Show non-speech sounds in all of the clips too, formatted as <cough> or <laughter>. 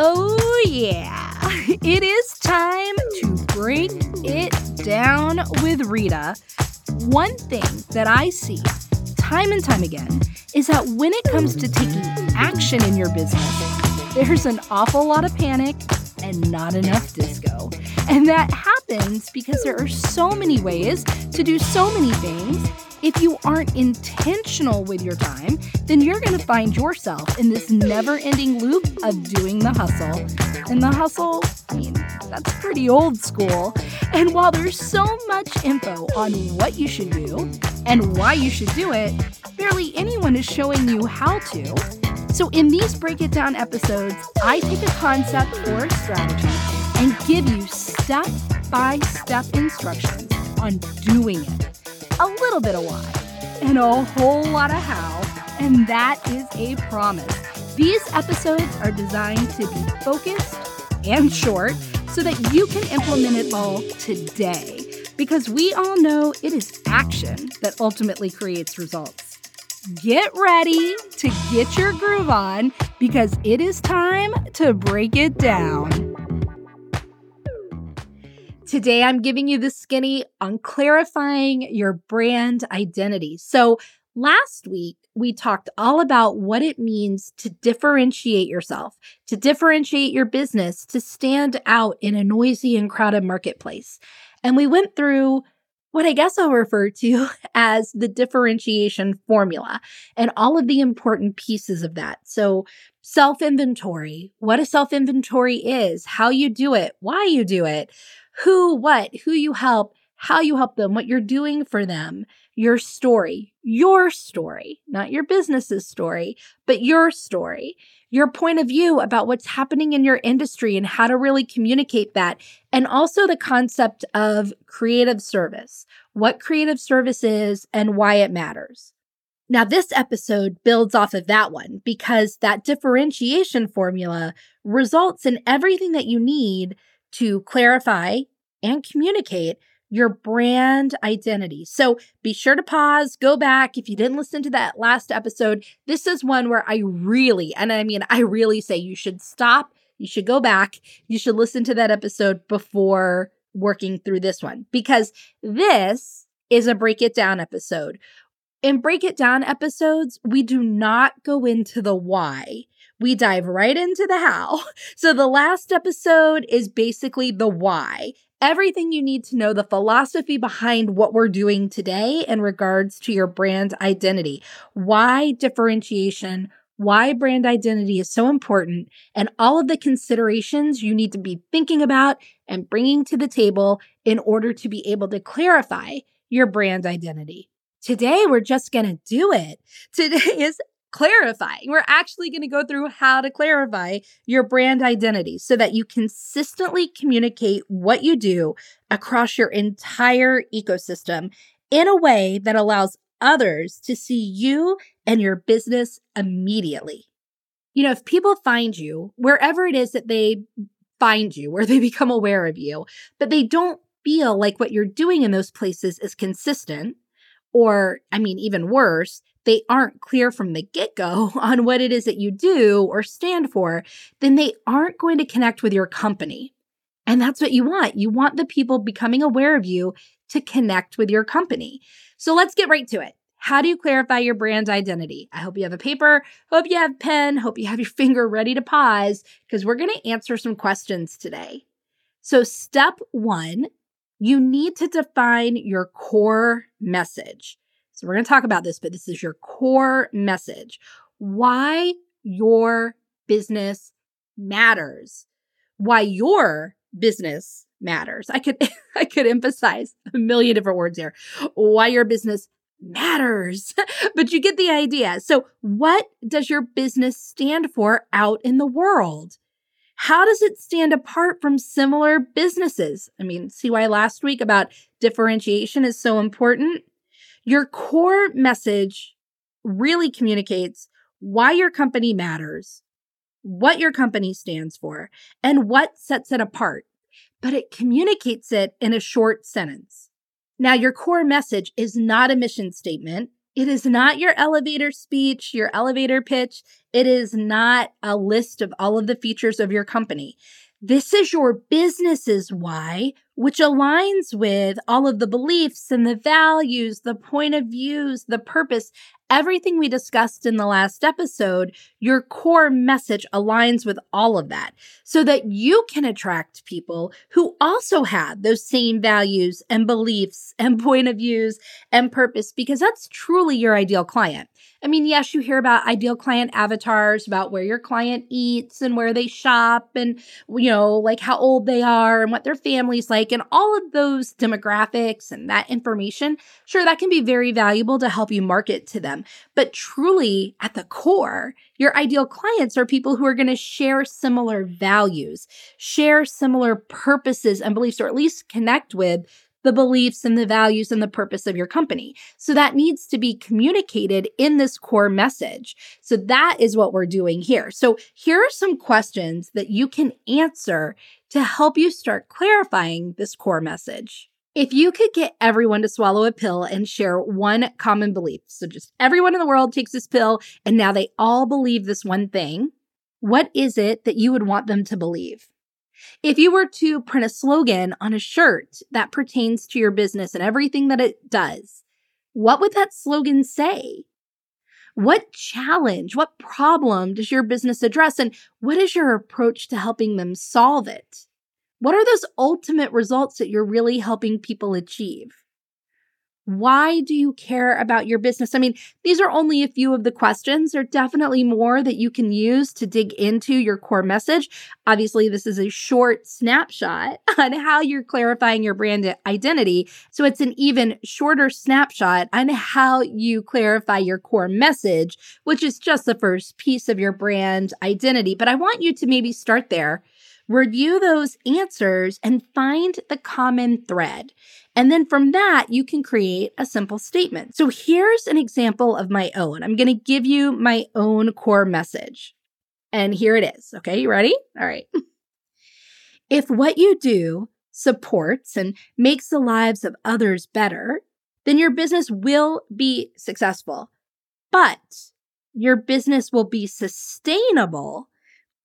Oh, yeah. <laughs> It is time to break it down with Rita. One thing that I see time and time again is that when it comes to taking action in your business, there's an awful lot of panic and not enough disco. And that happens because there are so many ways to do so many things if you aren't intentional with your time, then you're going to find yourself in this never ending loop of doing the hustle. And the hustle, I mean, that's pretty old school. And while there's so much info on what you should do and why you should do it, barely anyone is showing you how to. So, in these Break It Down episodes, I take a concept or a strategy and give you step by step instructions on doing it little bit of why, and a whole lot of how, and that is a promise. These episodes are designed to be focused and short so that you can implement it all today. Because we all know it is action that ultimately creates results. Get ready to get your groove on because it is time to break it down. Today, I'm giving you the skinny on clarifying your brand identity. So, last week, we talked all about what it means to differentiate yourself, to differentiate your business, to stand out in a noisy and crowded marketplace. And we went through what I guess I'll refer to <laughs> as the differentiation formula and all of the important pieces of that. So, self inventory, what a self inventory is, how you do it, why you do it, who, what, who you help, how you help them, what you're doing for them, your story, your story, not your business's story, but your story, your point of view about what's happening in your industry and how to really communicate that. And also the concept of creative service, what creative service is and why it matters. Now, this episode builds off of that one because that differentiation formula results in everything that you need to clarify and communicate your brand identity. So be sure to pause, go back. If you didn't listen to that last episode, this is one where I really, and I mean, I really say you should stop, you should go back, you should listen to that episode before working through this one because this is a break it down episode. In break it down episodes, we do not go into the why we dive right into the how. <laughs> So the last episode is basically the why. Everything you need to know the philosophy behind what we're doing today in regards to your brand identity. Why differentiation, why brand identity is so important, and all of the considerations you need to be thinking about and bringing to the table in order to be able to clarify your brand identity. Today, we're just going to do it. <laughs> Today is clarifying. We're actually going to go through how to clarify your brand identity so that you consistently communicate what you do across your entire ecosystem in a way that allows others to see you and your business immediately. You know, if people find you wherever it is that they find you, where <laughs> they become aware of you, but they don't feel like what you're doing in those places is consistent, or I mean, even worse, they aren't clear from the get go <laughs> on what it is that you do or stand for, then they aren't going to connect with your company. And that's what you want. You want the people becoming aware of you to connect with your company. So let's get right to it. How do you clarify your brand identity? I hope you have a paper, hope you have pen, hope you have your <laughs> finger ready to pause because we're going to answer some questions today. So, step one, you need to define your core message. So we're going to talk about this, but this is your core message. Why your business matters. Why your business matters. I could <laughs> I could emphasize a million different words here. Why your business matters. <laughs> but you get the idea. So, what does your business stand for out in the world? How does it stand apart from similar businesses? I mean, see why last week about differentiation is so important? Your core message really communicates why your company matters, what your company stands for, and what sets it apart, but it communicates it in a short sentence. Now, your core message is not a mission statement. It is not your elevator speech, your elevator pitch. It is not a list of all of the features of your company. This is your business's why, which aligns with all of the beliefs and the values, the point of views, the purpose, everything we discussed in the last episode. Your core message aligns with all of that so that you can attract people who also have those same values and beliefs and <laughs> point of views and purpose because that's truly your ideal client. I mean, yes, you hear about ideal client avatars, about where your client eats and where they shop and, you know, like how old they are and what their family's like and all of those demographics and that information. Sure, that can be very valuable to help you market to them. But truly, at the core, your ideal clients are people who are going to share similar values, share similar purposes and beliefs, or at least connect with the beliefs and the values and the purpose of your company. So that needs to be communicated in this core message. So that is what we're doing here. So here are some questions that you can answer to help you start clarifying this core message. If you could get everyone to swallow a pill and share one common belief, so just everyone in the world takes this pill and now they all believe this one thing, what is it that you would want them to believe? If you were to print a slogan on a shirt that pertains to your business and everything that it does, what would that slogan say? What challenge, what problem does your business address, and what is your approach to helping them solve it? What are those ultimate results that you're really helping people achieve? Why do you care about your business? I mean, these are only a few of the questions. There are definitely more that you can use to dig into your core message. Obviously, this is a short snapshot <laughs> on how you're clarifying your brand identity. So it's an even shorter snapshot on how you clarify your core message, which is just the first piece of your brand identity. But I want you to maybe start there review those answers and find the common thread. And then from that, you can create a simple statement. So here's an example of my own. I'm going to give you my own core message. And here it is. Okay, you ready? All right. <laughs> if what you do supports and makes the lives of others better, then your business will be successful. But your business will be sustainable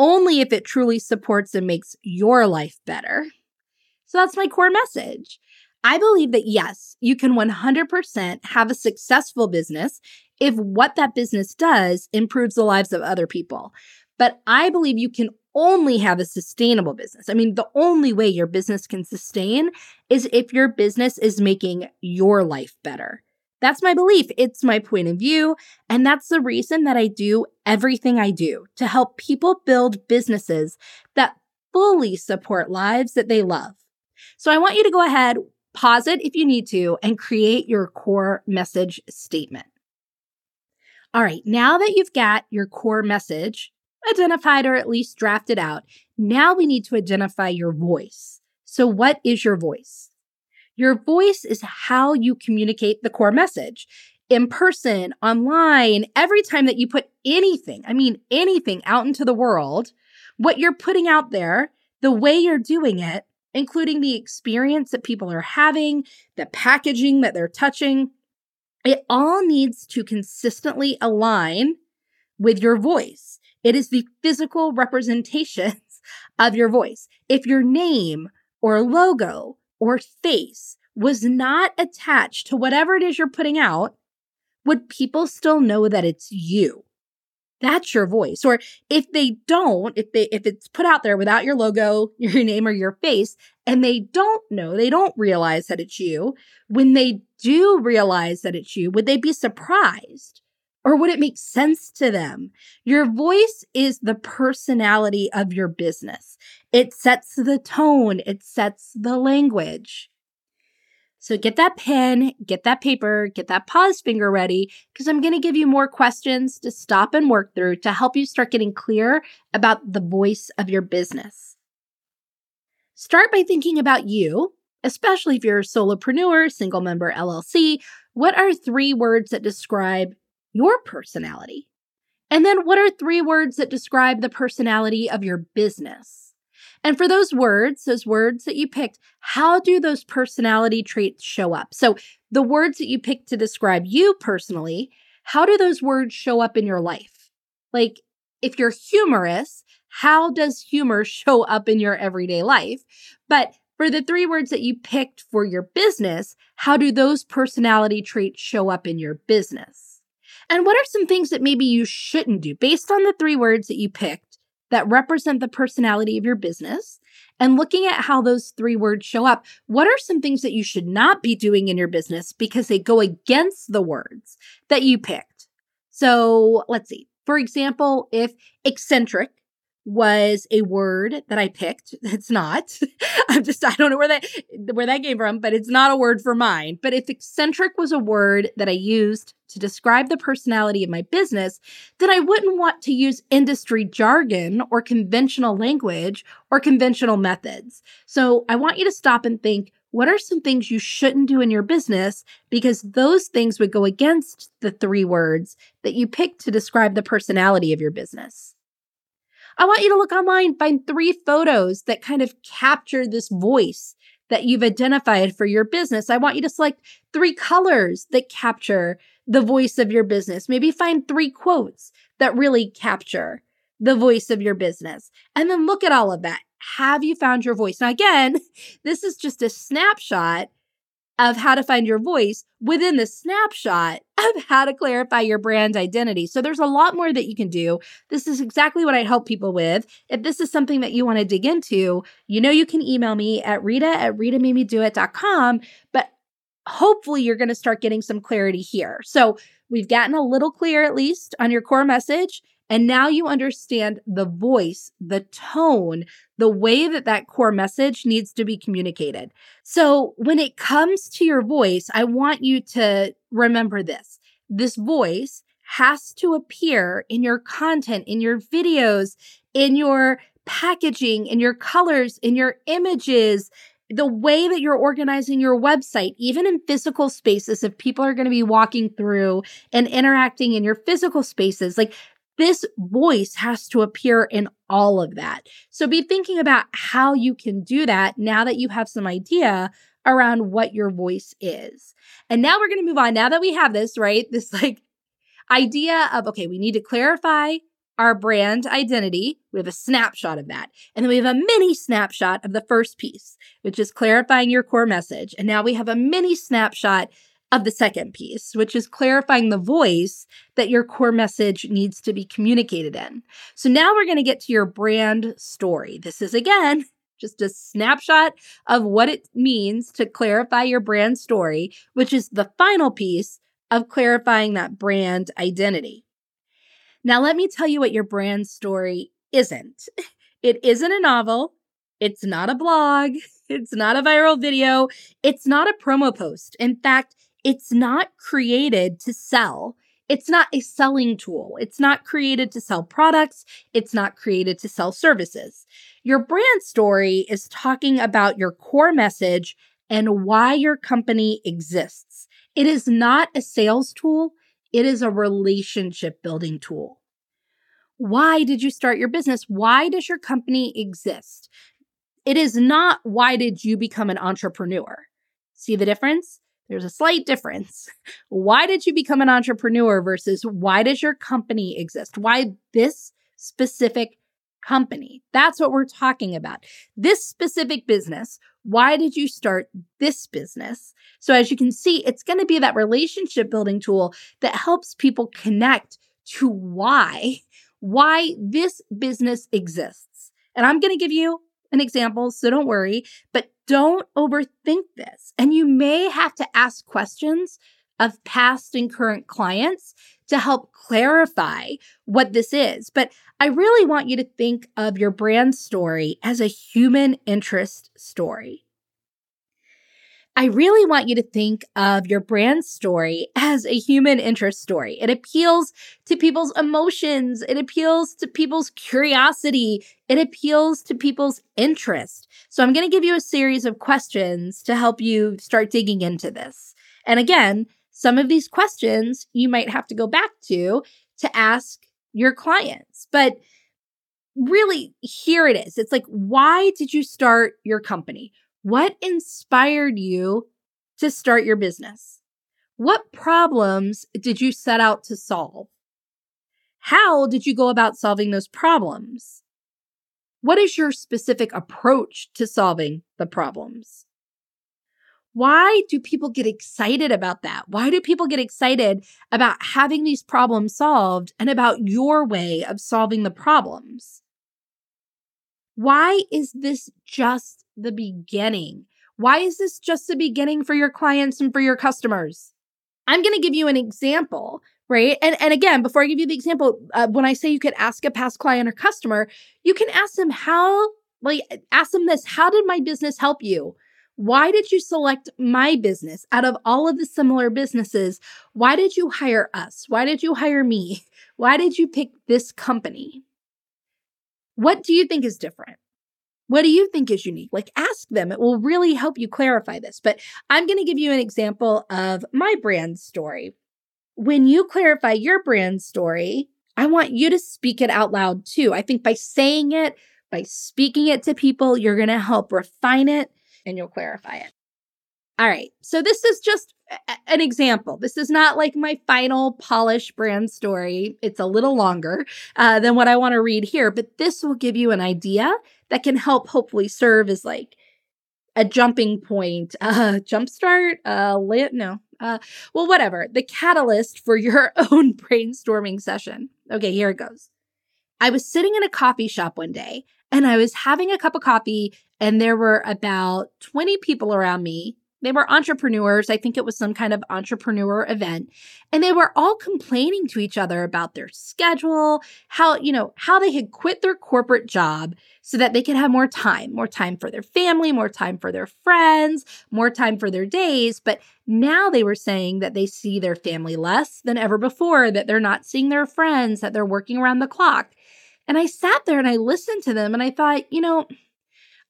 only if it truly supports and makes your life better. So that's my core message. I believe that yes, you can 100% have a successful business if what that business does improves the lives of other people. But I believe you can only have a sustainable business. I mean, the only way your business can sustain is if your business is making your life better. That's my belief. It's my point of view. And that's the reason that I do everything I do to help people build businesses that fully support lives that they love. So I want you to go ahead, pause it if you need to, and create your core message statement. All right, now that you've got your core message identified or at least drafted out, now we need to identify your voice. So, what is your voice? Your voice is how you communicate the core message in person, online, every time that you put anything, I mean, anything out into the world, what you're putting out there, the way you're doing it, including the experience that people are having, the packaging that they're touching, it all needs to consistently align with your voice. It is the physical representations <laughs> of your voice. If your name or logo or face was not attached to whatever it is you're putting out, would people still know that it's you? That's your voice. Or if they don't, if they if it's put out there without your logo, <laughs> your name or your face and they don't know, they don't realize that it's you, when they do realize that it's you, would they be surprised? Or would it make sense to them? Your voice is the personality of your business. It sets the tone, it sets the language. So get that pen, get that paper, get that pause finger ready, because I'm going to give you more questions to stop and work through to help you start getting clear about the voice of your business. Start by thinking about you, especially if you're a solopreneur, single member LLC. What are three words that describe your personality? And then what are three words that describe the personality of your business? And for those words, those words that you picked, how do those personality traits show up? So, the words that you picked to describe you personally, how do those words show up in your life? Like, if you're humorous, how does humor <laughs> show up in your everyday life? But for the three words that you picked for your business, how do those personality traits show up in your business? And what are some things that maybe you shouldn't do based on the three words that you picked that represent the personality of your business? And looking at how those three words show up, what are some things that you should not be doing in your business because they go against the words that you picked? So let's see. For example, if eccentric was a word that I picked. <laughs> It's not. <laughs> I'm just I don't know where that where that came from, but it's not a word for mine. But if eccentric was a word that I used to describe the personality of my business, then I wouldn't want to use industry jargon or conventional language or conventional methods. So I want you to stop and think what are some things you shouldn't do in your business? Because those things would go against the three words that you picked to describe the personality of your business. I want you to look online, find three photos that kind of capture this voice that you've identified for your business. I want you to select three colors that capture the voice of your business. Maybe find three quotes that really capture the voice of your business. And then look at all of that. Have you found your voice? Now, again, <laughs> this is just a snapshot of how to find your voice within the snapshot <laughs> of how to clarify your brand identity. So there's a lot more that you can do. This is exactly what I help people with. If this is something that you want to dig into, you know you can email me at rita at ritamademedoit.com, but hopefully you're going to start getting some clarity here. So we've gotten a little clear at least on your core message. And now you understand the voice, the tone, the way that that core message needs to be communicated. So when it comes to your voice, I want you to remember this. This voice has to appear in your content, in your videos, in your packaging, in your colors, in your images, the way that you're organizing your website, even in physical spaces, if people are going to be walking through and interacting in your physical spaces, like this voice has to appear in all of that. So be thinking about how you can do that now that you have some idea around what your voice is. And now we're going to move on. Now that we have this, right? This like idea of, okay, we need to clarify our brand identity. We have a snapshot of that. And then we have a mini snapshot of the first piece, which is clarifying your core message. And now we have a mini snapshot of the second piece, which is clarifying the voice that your core message needs to be communicated in. So now we're going to get to your brand story. This is again just a snapshot of what it means to clarify your brand story, which is the final piece of clarifying that brand identity. Now, let me tell you what your brand story isn't. It isn't a novel. It's not a blog. It's not a viral video. It's not a promo post. In fact, it's not created to sell. It's not a selling tool. It's not created to sell products. It's not created to sell services. Your brand story is talking about your core message and why your company exists. It is not a sales tool. It is a relationship building tool. Why did you start your business? Why does your company exist? It is not why did you become an entrepreneur? See the difference? There's a slight difference. Why did you become an entrepreneur versus why does your company exist? Why this specific company? That's what we're talking about. This specific business. Why did you start this business? So, as you can see, it's going to be that relationship building tool that helps people connect to why, why this business exists. And I'm going to give you an example, so don't worry, but don't overthink this. And you may have to ask questions of past and current clients to help clarify what this is. But I really want you to think of your brand story as a human interest story. I really want you to think of your brand story as a human interest story. It appeals to people's emotions, it appeals to people's curiosity, it appeals to people's interest. So, I'm going to give you a series of questions to help you start digging into this. And again, some of these questions you might have to go back to to ask your clients. But really, here it is. It's like, why did you start your company? What inspired you to start your business? What problems did you set out to solve? How did you go about solving those problems? What is your specific approach to solving the problems? Why do people get excited about that? Why do people get excited about having these problems solved and about your way of solving the problems? Why is this just the beginning? Why is this just the beginning for your clients and for your customers? I'm going to give you an example, right? And and again, before I give you the example, uh, when I say you could ask a past client or customer, you can ask them how like ask them this, how did my business help you? Why did you select my business out of all of the similar businesses? Why did you hire us? Why did you hire me? Why did you pick this company? What do you think is different? What do you think is unique? Like, ask them. It will really help you clarify this. But I'm going to give you an example of my brand story. When you clarify your brand story, I want you to speak it out loud too. I think by saying it, by speaking it to people, you're going to help refine it and you'll clarify it. All right. So this is just an example. This is not like my final polished brand story. It's a little longer uh, than what I want to read here, but this will give you an idea that can help hopefully serve as like a jumping point, <laughs> uh, jumpstart, uh, lit, no, uh, well, whatever, the catalyst for your <laughs> own brainstorming session. Okay, here it goes. I was sitting in a coffee shop one day and I was having a cup of coffee, and there were about 20 people around me. They were entrepreneurs. I think it was some kind of entrepreneur event. And they were all complaining to each other about their schedule, how, you know, how they had quit their corporate job so that they could have more time, more time for their family, more time for their friends, more time for their days. But now they were saying that they see their family less than ever before, that they're not seeing their friends, that they're working around the clock. And I sat there and I listened to them and I thought, you know,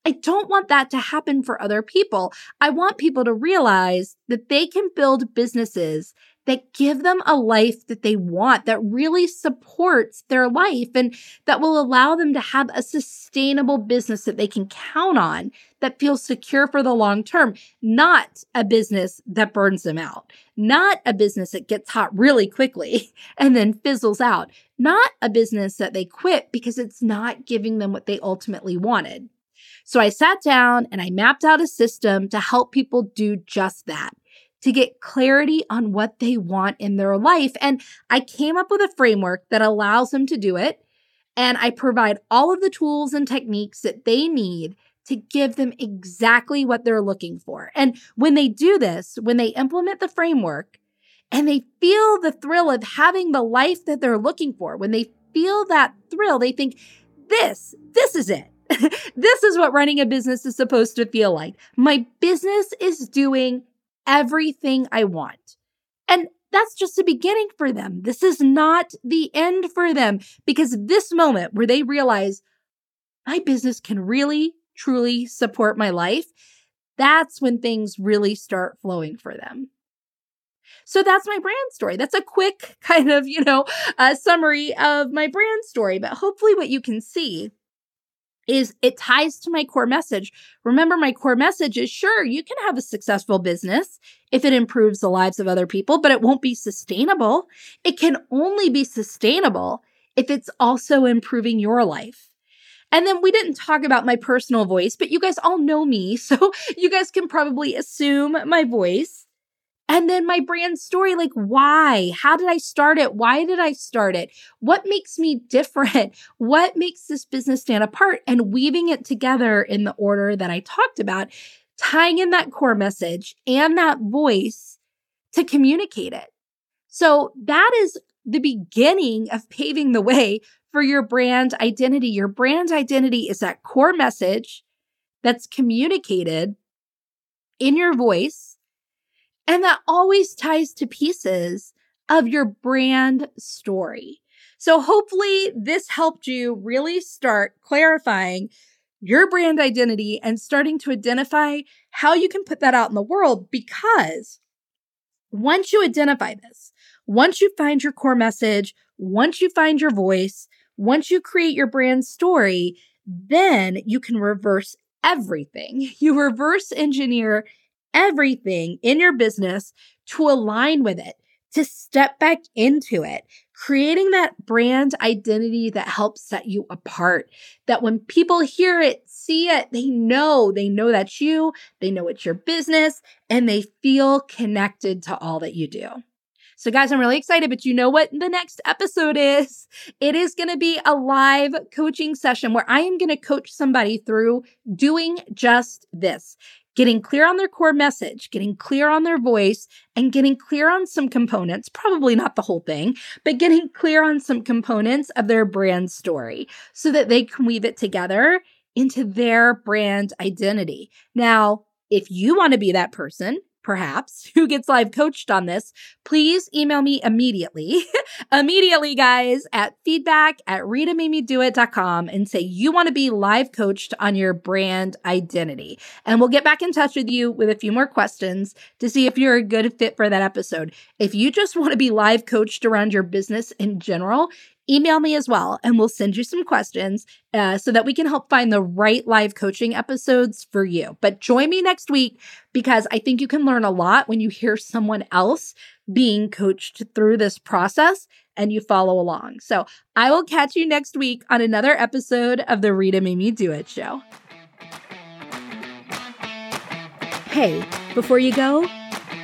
I don't want that to happen for other people. I want people to realize that they can build businesses that give them a life that they want, that really supports their life, and that will allow them to have a sustainable business that they can count on, that feels secure for the long term, not a business that burns them out, not a business that gets hot really quickly <laughs> and then fizzles out, not a business that they quit because it's not giving them what they ultimately wanted. So I sat down and I mapped out a system to help people do just that to get clarity on what they want in their life. And I came up with a framework that allows them to do it. And I provide all of the tools and techniques that they need to give them exactly what they're looking for. And when they do this, when they implement the framework and they feel the thrill of having the life that they're looking for, when they feel that thrill, they think, this, this is it. <laughs> this is what running a business is supposed to feel like. My business is doing everything I want. And that's just the beginning for them. This is not the end for them because this moment where they realize my business can really, truly support my life, that's when things really start flowing for them. So that's my brand story. That's a quick <laughs> kind of, you know, uh, summary of my brand story. But hopefully, what you can see is it ties to my core message. Remember, my core message is sure, you can have a successful business if it improves the lives of other people, but it won't be sustainable. It can only be sustainable if it's also improving your life. And then we didn't talk about my personal voice, but you guys all know me. <laughs> So you guys can probably assume my voice. And then my brand story like, why? How did I start it? Why did I start it? What makes me different? <laughs> What makes this business stand apart? And weaving it together in the order that I talked about, tying in that core message and that voice to communicate it. So that is the beginning of paving the way for your brand identity. Your brand identity is that core message that's communicated in your voice and that always ties to pieces of your brand story. So hopefully this helped you really start clarifying your brand identity and starting to identify how you can put that out in the world because once you identify this, once you find your core message, once you find your voice, once you create your brand story, then you can reverse everything. <laughs> You reverse engineer everything in your business to align with it, to step back into it, creating that brand identity that helps set you apart. That when people hear it, see it, they know, they know that's you, they know it's your business, and they feel connected to all that you do. So, guys, I'm really excited, but you know what the next episode is? It is going to be a live coaching session where I am going to coach somebody through doing just this getting clear on their core message, getting clear on their voice, and getting clear on some components, probably not the whole thing, but getting clear on some components of their brand story so that they can weave it together into their brand identity. Now, if you want to be that person, perhaps, who gets live coached on this, please email me immediately. <laughs> immediately, guys, at feedback at ritamademedoit.com and say you want to be live coached on your brand identity. And we'll get back in touch with you with a few more questions to see if you're a good fit for that episode. If you just want to be live coached around your business in general, email me as well and we'll send you some questions uh, so that we can help find the right live coaching episodes for you. But join me next week because I think you can learn a lot when you hear someone else being coached through this process and you follow along. So I will catch you next week on another episode of the Rita Made Do It show. Hey, before you go,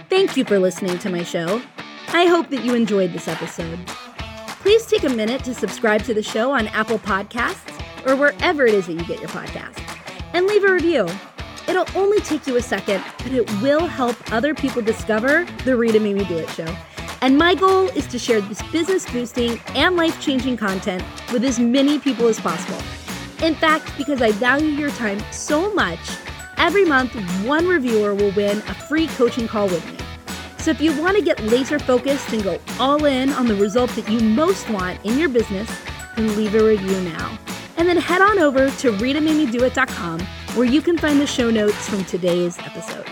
thank you for listening to my show. I hope that you enjoyed this episode. Please take a minute to subscribe to the show on Apple Podcasts or wherever it is that you get your podcasts and leave a review. It'll only take you a second, but it will help other people discover the Rita Me Do It show. And my goal is to share this business boosting and life changing content with as many people as possible. In fact, because I value your time so much, every month one reviewer will win a free coaching call with me. So if you want to get laser focused and go all in on the result that you most want in your business, then leave a review now. And then head on over to RitaMadeMeDoIt.com where you can find the show notes from today's episode.